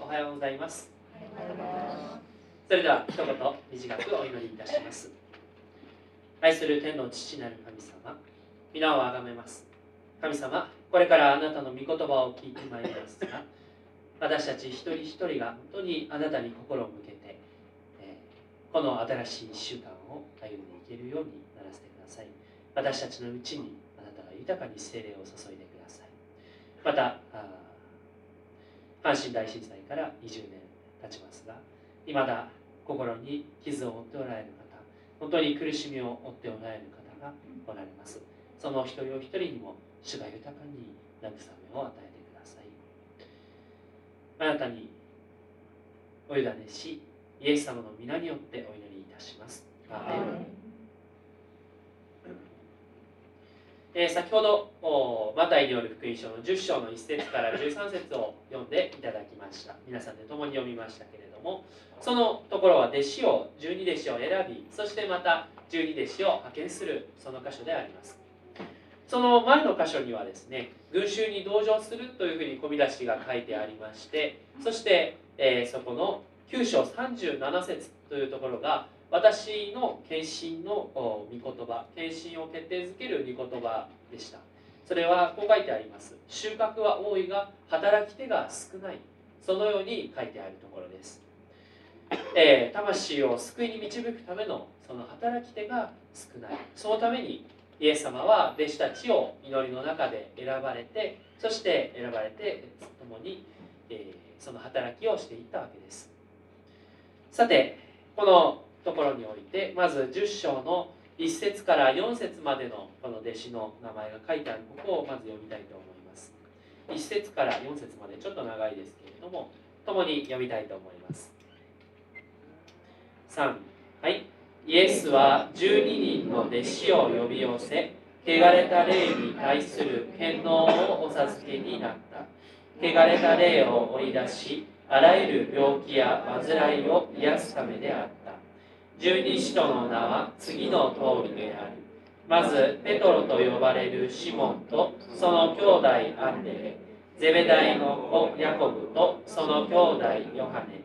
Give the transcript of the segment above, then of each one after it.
おはようございます。それでは一言短くお祈りいたします。愛する天の父なる神様皆をあがめます。神様これからあなたの御言葉を聞いてまいりますが私たち一人一人が本当にあなたに心を向けて、えー、この新しい1週間を歩んでいけるようにならせてください。私たちのうちにあなたが豊かに精霊を注いでください。また阪神大震災から20年経ちますがいまだ心に傷を負っておられる方本当に苦しみを負っておられる方がおられます。その一人お一人にも主が豊かに慰めを与えてください。あなたにお委ねしイエス様の皆によってお祈りいたします。アーメン。えー、先ほどマタイによる福音書の10章の1節から13節を読んでいただきました。皆さんで共に読みましたけれどもそのところは弟子を12弟子を選びそしてまた12弟子を派遣するその箇所であります。その前の箇所にはですね群衆に同情するというふうに込み出しが書いてありましてそして、えー、そこの9章37節というところが私の献身の御言葉献身を決定づける御言葉でした。それはこう書いてあります。収穫は多いが働き手が少ない。そのように書いてあるところです、えー、魂を救いに導くためのその働き手が少ない。そのためにイエス様は弟子たちを祈りの中で選ばれてそして選ばれて共に、えー、その働きをしていったわけです。さてこのところにおいてまず10章の1節から4節までのこの弟子の名前が書いてあるここをまず読みたいと思います。1節から4節までちょっと長いですけれども共に読みたいと思います。3はい。イエスは12人の弟子を呼び寄せ汚れた霊に対する権能をお授けになった。汚れた霊を追い出しあらゆる病気や患いを癒すためであった。十二使徒の名は次の通りである。まずペトロと呼ばれるシモンとその兄弟アンデレ。ゼベダイの子ヤコブとその兄弟ヨハネ。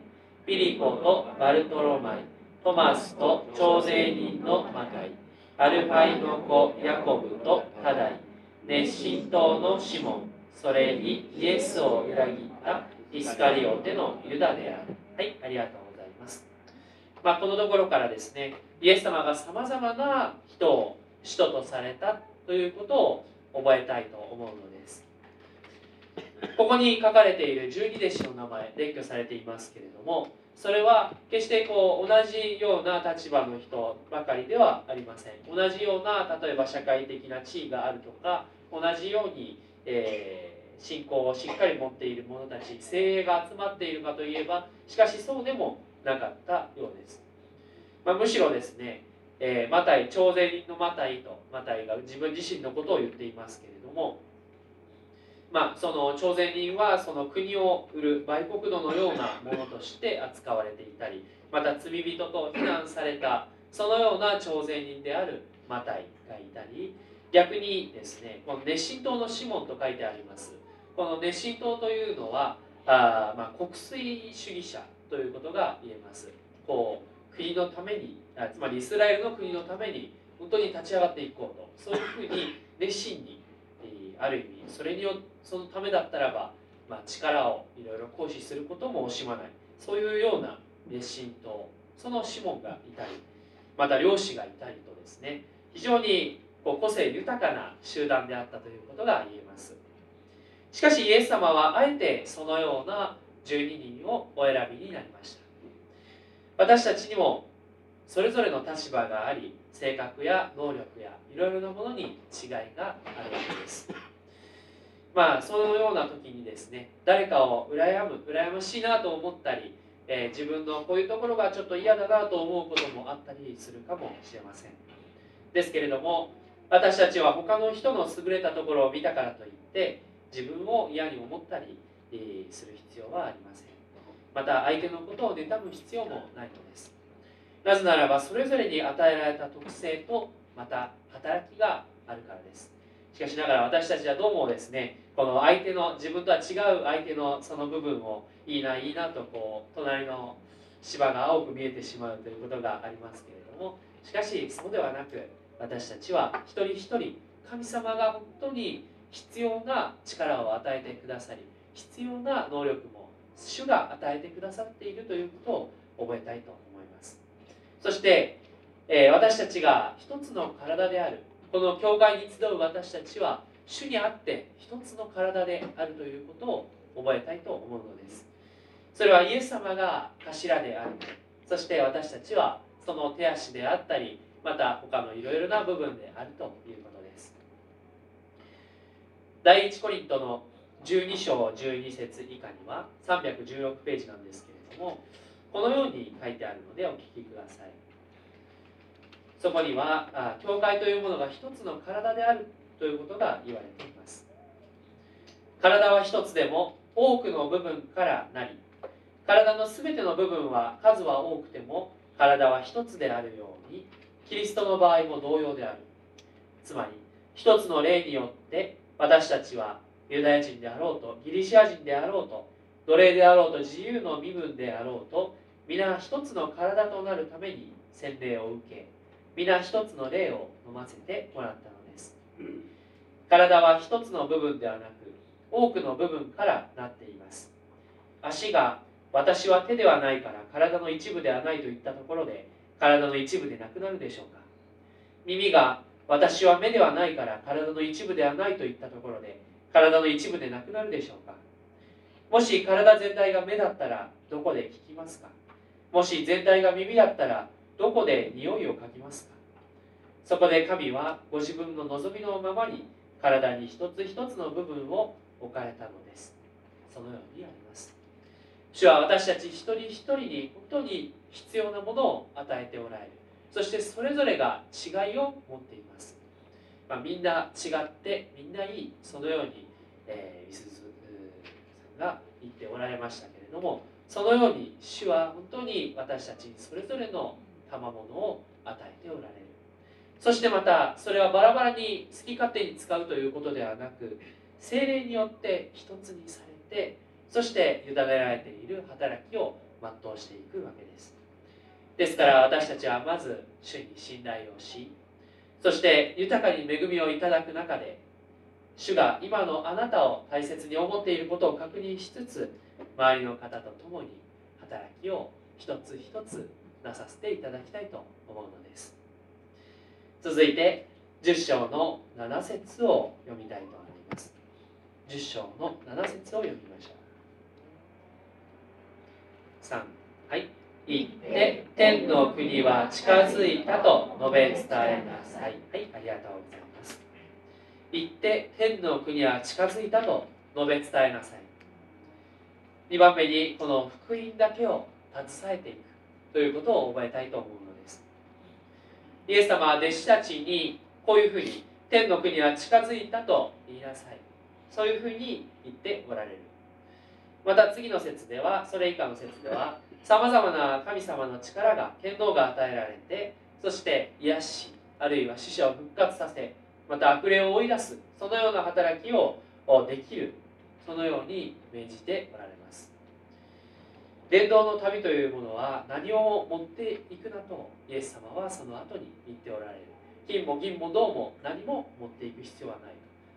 ピリポとバルトロマイ。トマスと徴税人のマタイ。アルファイの子ヤコブとタダイ。熱心党のシモン。それにイエスを裏切ったイスカリオテのユダである。はいありがとう。まあ、このところからですねイエス様がさまざまな人を使徒とされたということを覚えたいと思うのです。ここに書かれている十二弟子の名前列挙されていますけれどもそれは決してこう同じような立場の人ばかりではありません。同じような例えば社会的な地位があるとか同じように、えー、信仰をしっかり持っている者たち精鋭が集まっているかといえばしかしそうでもなかったようです、まあ、むしろですね、えー、マタイ徴税人のマタイとマタイが自分自身のことを言っていますけれどもまあ、その徴税人はその国を売る売国奴のようなものとして扱われていたりまた罪人と非難されたそのような徴税人であるマタイがいたり逆にですねこの熱心党のシモンと書いてあります。この熱心党というのはあ、まあ、国粋主義者ということが言えます。こう国のためにつまりイスラエルの国のために本当に立ち上がっていこうと。そういうふうに熱心にある意味それによそのためだったらば、まあ、力をいろいろ行使することも惜しまない。そういうような熱心とそのシモンがいたりまた漁師がいたりとですね。非常にこう個性豊かな集団であったということが言えます。しかしイエス様はあえてそのような12人をお選びになりました。私たちにもそれぞれの立場があり性格や能力やいろいろなものに違いがあるわけです。まあそのような時にですね誰かを羨む羨ましいなと思ったり、えー、自分のこういうところがちょっと嫌だなと思うこともあったりするかもしれません。ですけれども私たちは他の人の優れたところを見たからといって自分を嫌に思ったりする必要はありません。また相手のことを妬む必要もないのです。なぜならばそれぞれに与えられた特性とまた働きがあるからです。しかしながら私たちはどうもですねこの相手の自分とは違う相手のその部分をいいないいなとこう隣の芝が青く見えてしまうということがありますけれどもしかしそうではなく私たちは一人一人神様が本当に必要な力を与えてくださり必要な能力も主が与えてくださっているということを覚えたいと思います。そして、えー、私たちが一つの体である。この教会に集う私たちは主にあって一つの体であるということを覚えたいと思うのです。それはイエス様が頭である。そして私たちはその手足であったりまた他のいろいろな部分であるということです。第一コリントの12章12節以下には316ページなんですけれどもこのように書いてあるのでお聞きください。そこには教会というものが一つの体であるということが言われています。体は一つでも多くの部分からなり体の全ての部分は数は多くても体は一つであるようにキリストの場合も同様である。つまり一つの例によって私たちはユダヤ人であろうとギリシア人であろうと奴隷であろうと自由の身分であろうと皆一つの体となるために洗礼を受け皆一つの霊を飲ませてもらったのです。体は一つの部分ではなく多くの部分からなっています。足が私は手ではないから体の一部ではないといったところで体の一部でなくなるでしょうか。耳が私は目ではないから体の一部ではないといったところで体の一部でなくなるでしょうか？もし体全体が目だったらどこで聞きますか？もし全体が耳だったらどこで匂いを嗅ぎますか？そこで神はご自分の望みのままに体に一つ一つの部分を置かれたのです。そのようにあります。主は私たち一人一人に本当に必要なものを与えておられる。そしてそれぞれが違いを持っています、まあ、みんな違ってみんないいそのように、えー、美鈴さんが言っておられましたけれどもそのように主は本当に私たちにそれぞれの賜物を与えておられる。そしてまたそれはバラバラに好き勝手に使うということではなく精霊によって一つにされてそして委ねられている働きを全うしていくわけです。ですから私たちはまず主に信頼をしそして豊かに恵みをいただく中で主が今のあなたを大切に思っていることを確認しつつ周りの方と共に働きを一つ一つなさせていただきたいと思うのです。続いて10章の7節を読みたいと思います。10章の7節を読みましょう。3はい。行って天の国は近づいたと述べ伝えなさい。はいありがとうございます。行って天の国は近づいたと述べ伝えなさい。2番目にこの福音だけを携えていくということを覚えたいと思うのです。イエス様は弟子たちにこういうふうに天の国は近づいたと言いなさい。そういうふうに言っておられる。また次の説ではそれ以下の説ではさまざまな神様の力が剣道が与えられてそして癒しあるいは死者を復活させまた悪霊を追い出すそのような働きをできるそのように命じておられます。伝道の旅というものは何を持っていくなとイエス様はその後に言っておられる。金も銀も銅も何も持っていく必要はない。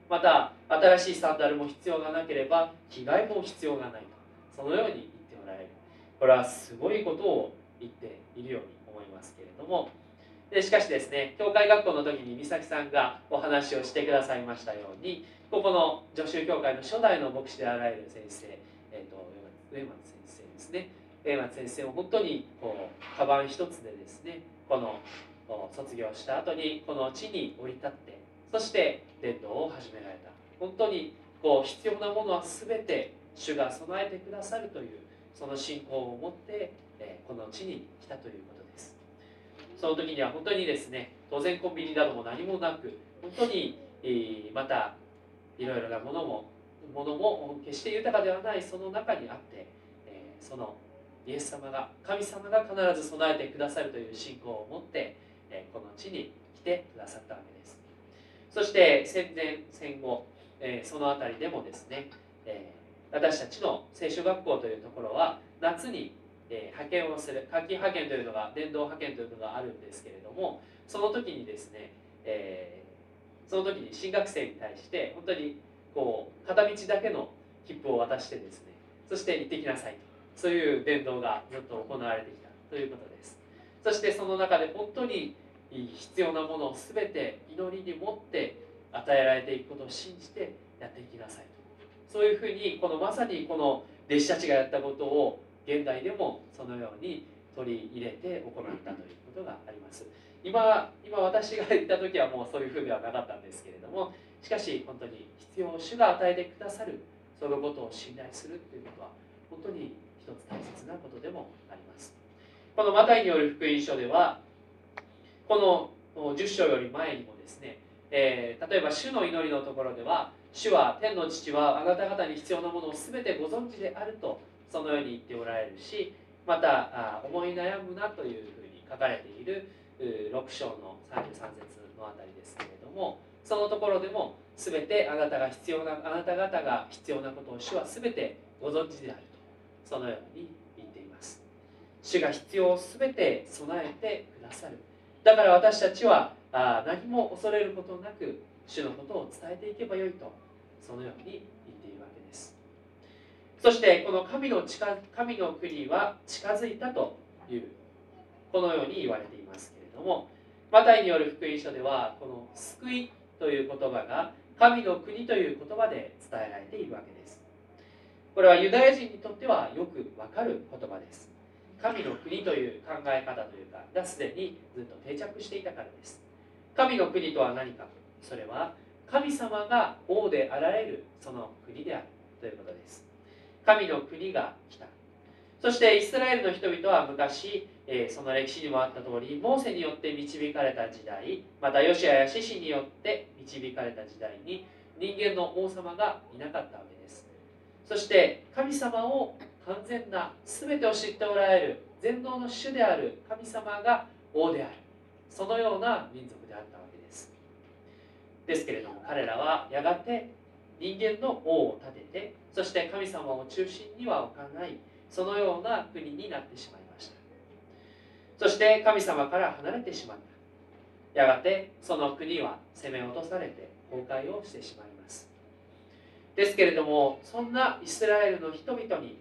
また新しいサンダルも必要がなければ着替えも必要がないと。そのようにこれはすごいことを言っているように思いますけれども。でしかしですね教会学校の時に美咲さんがお話をしてくださいましたようにここの女子教会の初代の牧師であられる先生、えーと、上松先生ですね。上松先生を本当にこうカバン一つでですねこの卒業した後にこの地に降り立ってそして伝道を始められた。本当にこう必要なものは全て主が備えてくださるというその信仰を持って、えこの地に来たということです。その時には本当にですね当然コンビニなども何もなく本当に、またいろいろなものもものも決して豊かではないその中にあって、えそのイエス様が神様が必ず備えてくださるという信仰を持って、えこの地に来てくださったわけです。そして戦前戦後、え、その辺りでもですね、えー、私たちの聖書学校というところは夏に、え、派遣をする夏季派遣というのが電動派遣というのがあるんですけれどもその時にですね、えー、その時に新学生に対して本当にこう片道だけの切符を渡してですねそして行ってきなさいと。そういう伝道がずっと行われてきたということです。そしてその中で本当に必要なものを全て祈りに持って与えられていくことを信じてやっていきなさいと。そういうふうにこのまさにこの弟子たちがやったことを現代でもそのように取り入れて行ったということがあります。今今私が言った時はもうそういうふうではなかったんですけれどもしかし本当に必要を主が与えてくださるそのことを信頼するということは本当に一つ大切なことでもあります。このマタイによる福音書ではこの10章より前にもですね、えー、例えば主の祈りのところでは主は天の父はあなた方に必要なものを全てご存知であるとそのように言っておられるしまた思い悩むなというふうに書かれている6章の33節のあたりですけれどもそのところでも全てあなたが必要なあなた方が必要なことを主は全てご存知であるとそのように言っています。主が必要を全て備えてくださる。だから私たちは何も恐れることなく主のことを伝えていけばよいとそのように言っているわけです。そしてこの神の近神の国は近づいたというこのように言われていますけれどもマタイによる福音書ではこの救いという言葉が神の国という言葉で伝えられているわけです。これはユダヤ人にとってはよくわかる言葉です。神の国という考え方というかがすでにずっと定着していたからです。神の国とは何かそれは神様が王であられるその国であるということです。神の国が来た。そしてイスラエルの人々は昔、え、その歴史にもあった通りモーセによって導かれた時代またヨシアやシシによって導かれた時代に人間の王様がいなかったわけです。そして神様を完全な全てを知っておられる全能の主である神様が王である。そのような民族であったわけです。ですけれども彼らはやがて人間の王を立ててそして神様を中心には置かないそのような国になってしまいました。そして神様から離れてしまった。やがてその国は攻め落とされて崩壊をしてしまいます。ですけれどもそんなイスラエルの人々に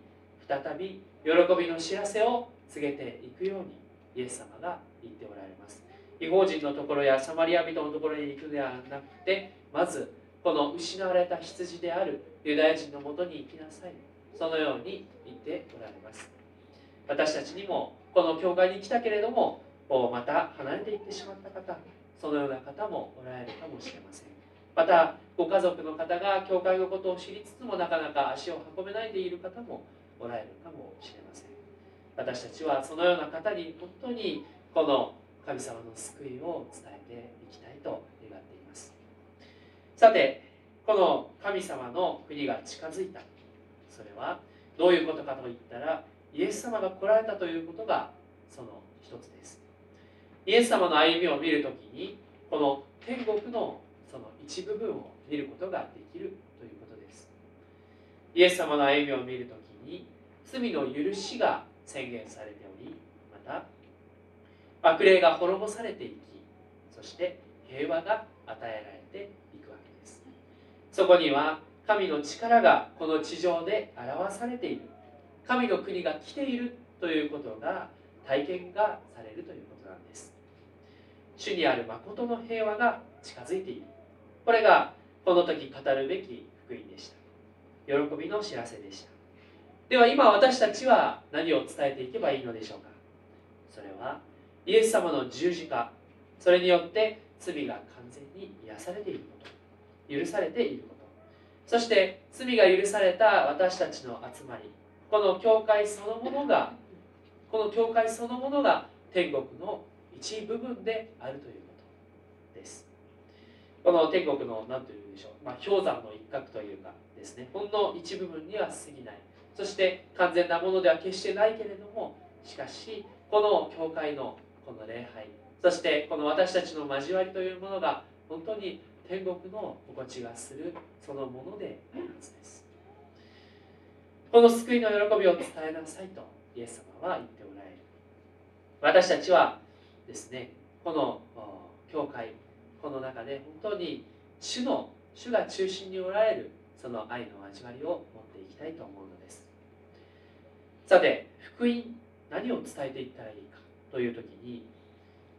再び喜びの知らせを告げていくようにイエス様が言っておられます。違法人のところやサマリア人のところに行くではなくてまずこの失われた羊であるユダヤ人のもとに行きなさい。そのように言っておられます。私たちにもこの教会に来たけれどもまた離れていってしまった方そのような方もおられるかもしれません。またご家族の方が教会のことを知りつつもなかなか足を運べないでいる方もおられるかもしれません。私たちはそのような方に本当にこの神様の救いを伝えていきたいと願っています。さてこの神様の国が近づいた。それはどういうことかといったらイエス様が来られたということがその一つです。イエス様の歩みを見るときにこの天国のその一部分を見ることができるということです。イエス様の歩みを見るときに罪の許しが宣言されておりまた悪霊が滅ぼされていきそして平和が与えられていくわけです。そこには神の力がこの地上で表されている。神の国が来ているということが体験がされるということなんです。主にある誠の平和が近づいている。これがこの時語るべき福音でした。喜びの知らせでした。では今私たちは何を伝えていけばいいのでしょうか。それはイエス様の十字架それによって罪が完全に癒されていること許されていること。そして罪が許された私たちの集まりこの教会そのものがこの教会そのものが天国の一部分であるということです。この天国の何というんでしょう、まあ、氷山の一角というかですねほんの一部分には過ぎない。そして完全なものでは決してないけれどもしかしこの教会のこの礼拝。そしてこの私たちの交わりというものが本当に天国の心地がするそのものであるはずです。この救いの喜びを伝えなさいとイエス様は言っておられる。私たちはですねこの教会この中で本当に主の主が中心におられるその愛の交わりを持っていきたいと思うのです。さて福音何を伝えていったらいいか。という時に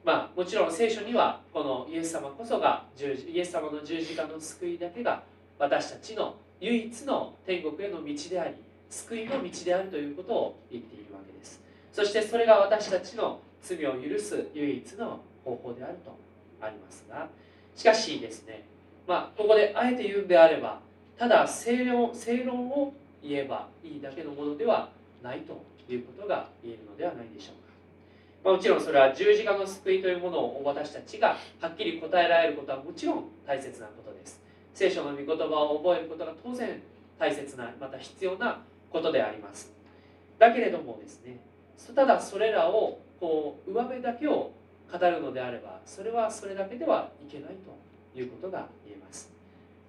まあもちろん聖書にはこのイエス様こそがイエス様の十字架の救いだけが私たちの唯一の天国への道であり救いの道であるということを言っているわけです。そしてそれが私たちの罪を許す唯一の方法であるとありますがしかしですねまあここであえて言うんであればただ正論正論を言えばいいだけのものではないということが言えるのではないでしょうか、まあ、もちろんそれは十字架の救いというものを私たちがはっきり答えられることはもちろん大切なことです。聖書の御言葉を覚えることが当然大切なまた必要なことであります。だけれどもですねただそれらをこう上辺だけを語るのであればそれはそれだけではいけないということが言えます。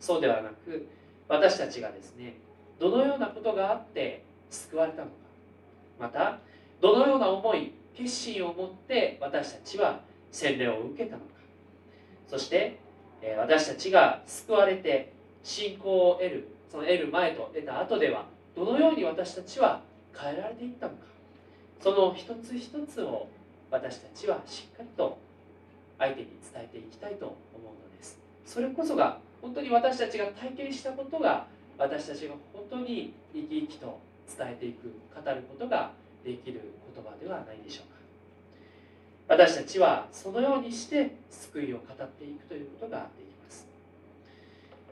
そうではなく私たちがですねどのようなことがあって救われたのかまたどのような思い決心を持って私たちは洗礼を受けたのか。そして私たちが救われて信仰を得るその得る前と得た後ではどのように私たちは変えられていったのか。その一つ一つを私たちはしっかりと相手に伝えていきたいと思うのです。それこそが本当に私たちが体験したことが私たちが本当に生き生きと伝えていく語ることができる言葉ではないでしょうか。私たちはそのようにして救いを語っていくということができます。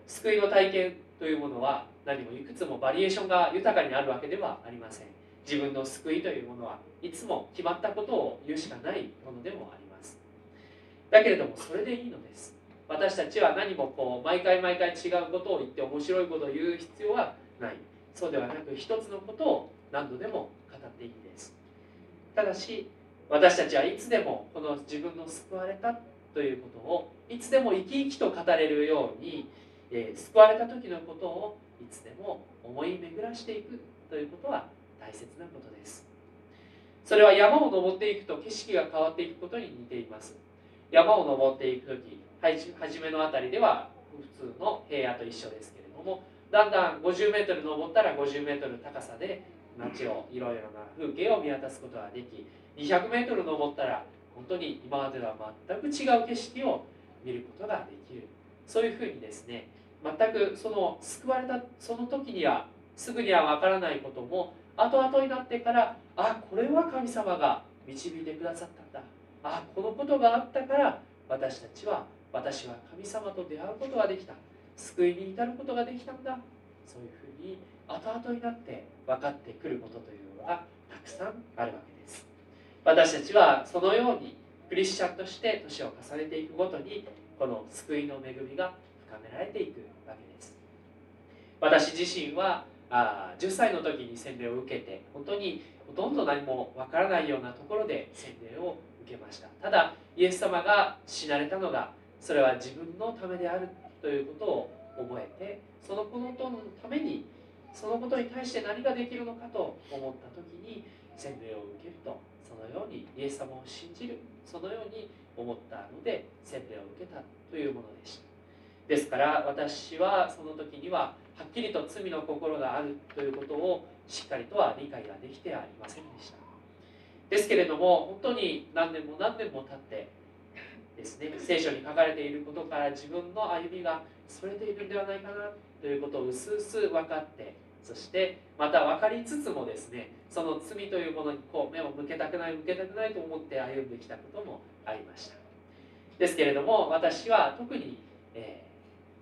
救いの体験というものは何もいくつもバリエーションが豊かにあるわけではありません。自分の救いというものはいつも決まったことを言うしかないものでもあります。だけれどもそれでいいのです。私たちは何もこう毎回毎回違うことを言って面白いことを言う必要はない。そうではなく一つのことを何度でも語っていいですただし私たちはいつでもこの自分の救われたということをいつでも生き生きと語れるように、えー、救われた時のことをいつでも思い巡らしていくということは大切なことです。それは山を登っていくと景色が変わっていくことに似ています。山を登っていく時初めの辺りでは普通の平野と一緒ですけれどもだんだん 50m 登ったら 50m 高さで街をいろいろな風景を見渡すことができ 200m 登ったら本当に今までは全く違う景色を見ることができる。そういうふうにですね全くその救われたその時にはすぐには分からないことも後々になってからあこれは神様が導いてくださったんだ。あこのことがあったから私たちは私は神様と出会うことができた。救いに至ることができたんだ。そういうふうに後々になって分かってくることというのがたくさんあるわけです。私たちはそのようにクリスチャンとして年を重ねていくごとにこの救いの恵みが深められていくわけです。私自身はあ10歳の時に洗礼を受けて本当にほとんど何もわからないようなところで洗礼を受けました。ただイエス様が死なれたのがそれは自分のためであるということを覚えてそのことのためにそのことに対して何ができるのかと思った時に洗礼を受けるとそのようにイエス様を信じるそのように思ったので洗礼を受けたというものでした。ですから私はその時にははっきりと罪の心があるということをしっかりとは理解ができてありませんでした。ですけれども本当に何年も何年も経ってですね聖書に書かれていることから自分の歩みがそれているんではないかなということをうすうす分かってそしてまた分かりつつもですねその罪というものにこう目を向けたくない向けたくないと思って歩んできたこともありました。ですけれども私は特に、え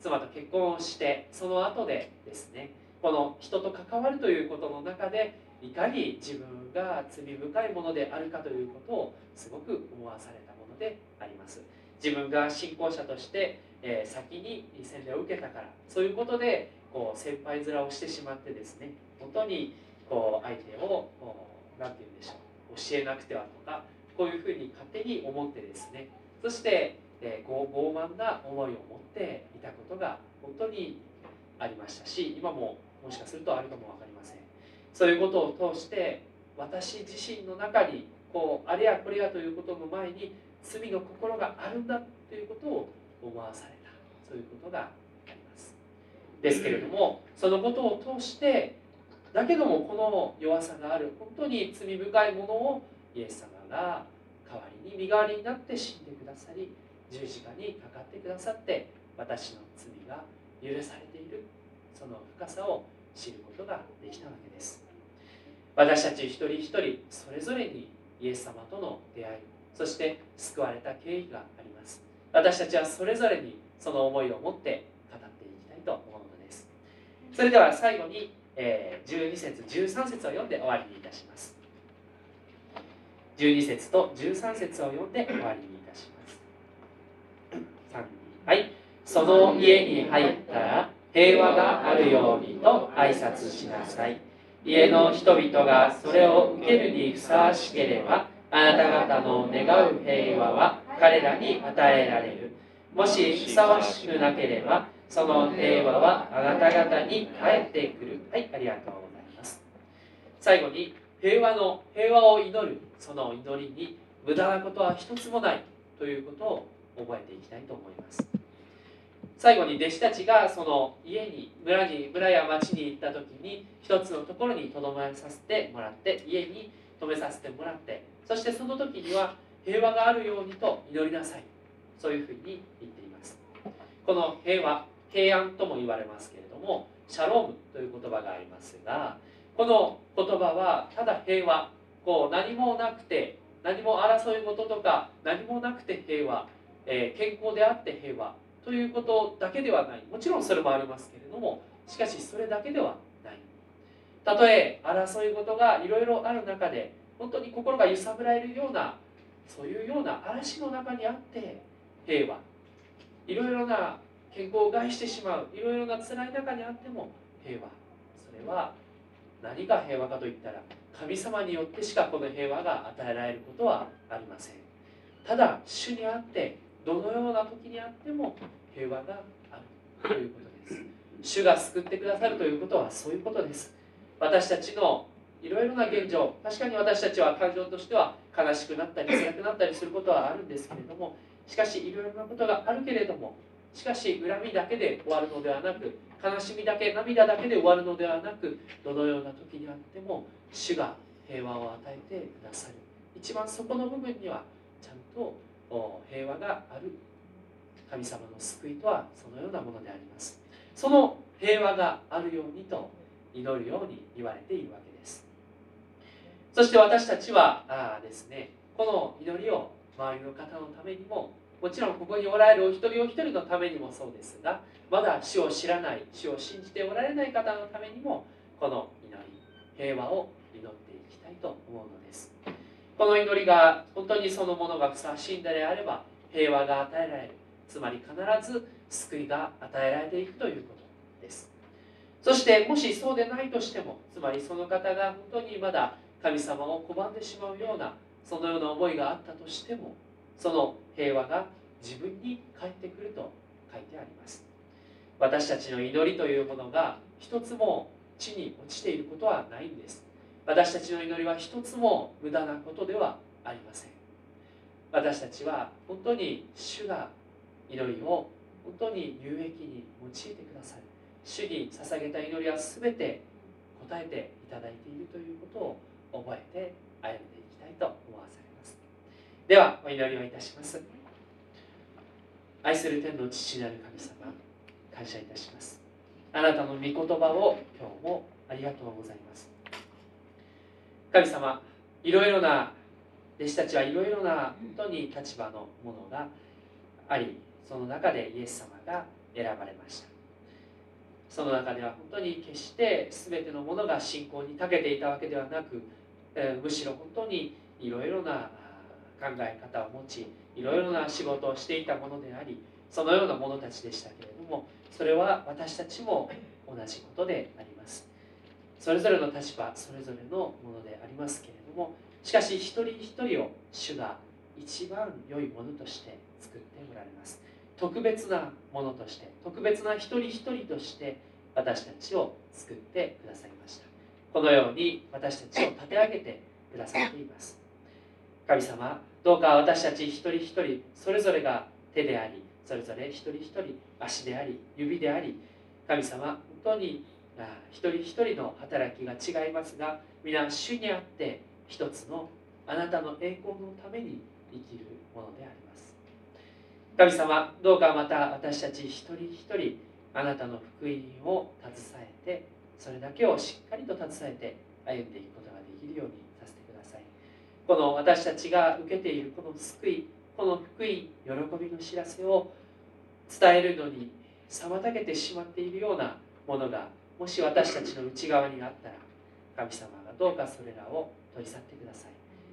ー、妻と結婚をしてその後でですねこの人と関わるということの中でいかに自分が罪深いものであるかということをすごく思わされたものであります。自分が信仰者として、えー、先に洗礼を受けたからそういうことでこう先輩面をしてしまってですね本当にこう相手を何て言うんでしょう教えなくてはとかこういうふうに勝手に思ってですねそしてえ傲慢な思いを持っていたことが本当にありましたし今ももしかするとあるかも分かりません。そういうことを通して私自身の中にこうあれやこれやということの前に罪の心があるんだということを思わされた。そういうことがですけれどもそのことを通してだけどもこの弱さがある本当に罪深いものをイエス様が代わりに身代わりになって死んでくださり十字架にかかってくださって私の罪が許されているその深さを知ることができたわけです。私たち一人一人それぞれにイエス様との出会いそして救われた経緯があります。私たちはそれぞれにその思いを持って語っていきたいと思うのですそれでは最後に、え12節13節を読んで終わりにいたします。12節と13節を読んで終わりにいたします。はい。その家に入ったら平和があるようにと挨拶しなさい。家の人々がそれを受けるにふさわしければあなた方の願う平和は彼らに与えられる。もしふさわしくなければその平和はあなた方に返ってくる。はいありがとうございます。最後に平和の平和を祈るその祈りに無駄なことは一つもないということを覚えていきたいと思います。最後に弟子たちがその家に村に村や町に行った時に一つのところにとどめさせてもらって家に泊めさせてもらってそしてその時には平和があるようにと祈りなさい。そういうふうに言っています。この平和平安とも言われますけれどもシャロームという言葉がありますがこの言葉はただ平和こう何もなくて何も争い事とか何もなくて平和、えー、健康であって平和ということだけではない。もちろんそれもありますけれどもしかしそれだけではない。たとえ争い事がいろいろある中で本当に心が揺さぶられるようなそういうような嵐の中にあって平和いろいろな健康を害してしまう。いろいろな辛い中にあっても平和。それは何が平和かといったら神様によってしかこの平和が与えられることはありません。ただ主にあってどのような時にあっても平和がある。ということです。主が救ってくださるということはそういうことです。私たちのいろいろな現状確かに私たちは感情としては悲しくなったり辛くなったりすることはあるんですけれどもしかしいろいろなことがあるけれどもしかし恨みだけで終わるのではなく悲しみだけ涙だけで終わるのではなくどのような時にあっても主が平和を与えてくださる。一番そこの部分にはちゃんと平和がある。神様の救いとはそのようなものであります。その平和があるようにと祈るように言われているわけです。そして私たちはあですねこの祈りを周りの方のためにももちろんここにおられるお一人お一人のためにもそうですがまだ死を知らない死を信じておられない方のためにもこの祈り平和を祈っていきたいと思うのです。この祈りが本当にそのものがふさわしいんであれば平和が与えられるつまり必ず救いが与えられていくということです。そしてもしそうでないとしてもつまりその方が本当にまだ神様を拒んでしまうようなそのような思いがあったとしてもその平和が自分に返ってくると書いてあります。私たちの祈りというものが一つも地に落ちていることはないんです。私たちの祈りは一つも無駄なことではありません。私たちは本当に主が祈りを本当に有益に用いてくださる。主に捧げた祈りは全て答えていただいているということを覚えて歩んでいきたいと思わされますではお祈りをいたします。愛する天の父なる神様感謝いたします。あなたの御言葉を今日もありがとうございます。神様いろいろな弟子たちはいろいろな本当に立場のものがありその中でイエス様が選ばれました。その中では本当に決して全てのものが信仰に長けていたわけではなく、えむしろ本当にいろいろな考え方を持ちいろいろな仕事をしていたものでありそのような者たちでしたけれどもそれは私たちも同じことであります。それぞれの立場それぞれのものでありますけれどもしかし一人一人を主が一番良いものとして作っておられます。特別なものとして特別な一人一人として私たちを救ってくださいました。このように私たちを立て上げてくださっています。神様どうか私たち一人一人それぞれが手でありそれぞれ一人一人足であり指であり神様本当に一人一人の働きが違いますが皆主にあって一つのあなたの栄光のために生きるものであります。神様どうかまた私たち一人一人あなたの福音を携えてそれだけをしっかりと携えて歩んでいくことができるようにこの私たちが受けているこの救いこの福音喜びの知らせを伝えるのに妨げてしまっているようなものがもし私たちの内側にあったら神様がどうかそれらを取り去ってください。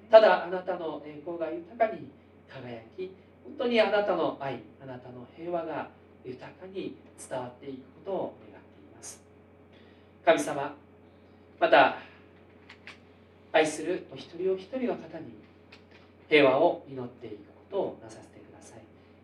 ただあなたの栄光が豊かに輝き本当にあなたの愛あなたの平和が豊かに伝わっていくことを願っています。神様また愛するお一人お一人の方に平和を祈っていくことをなさせてくださ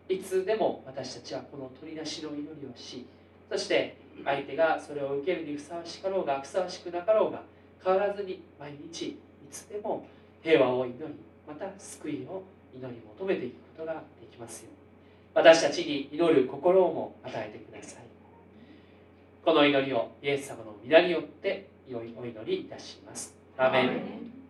い。いつでも私たちはこの取り出しの祈りをしそして相手がそれを受けるにふさわしかろうがふさわしくなかろうが変わらずに毎日いつでも平和を祈りまた救いを祈り求めていくことができますよ私たちに祈る心をも与えてください。この祈りをイエス様の皆によってお祈りいたします。アメン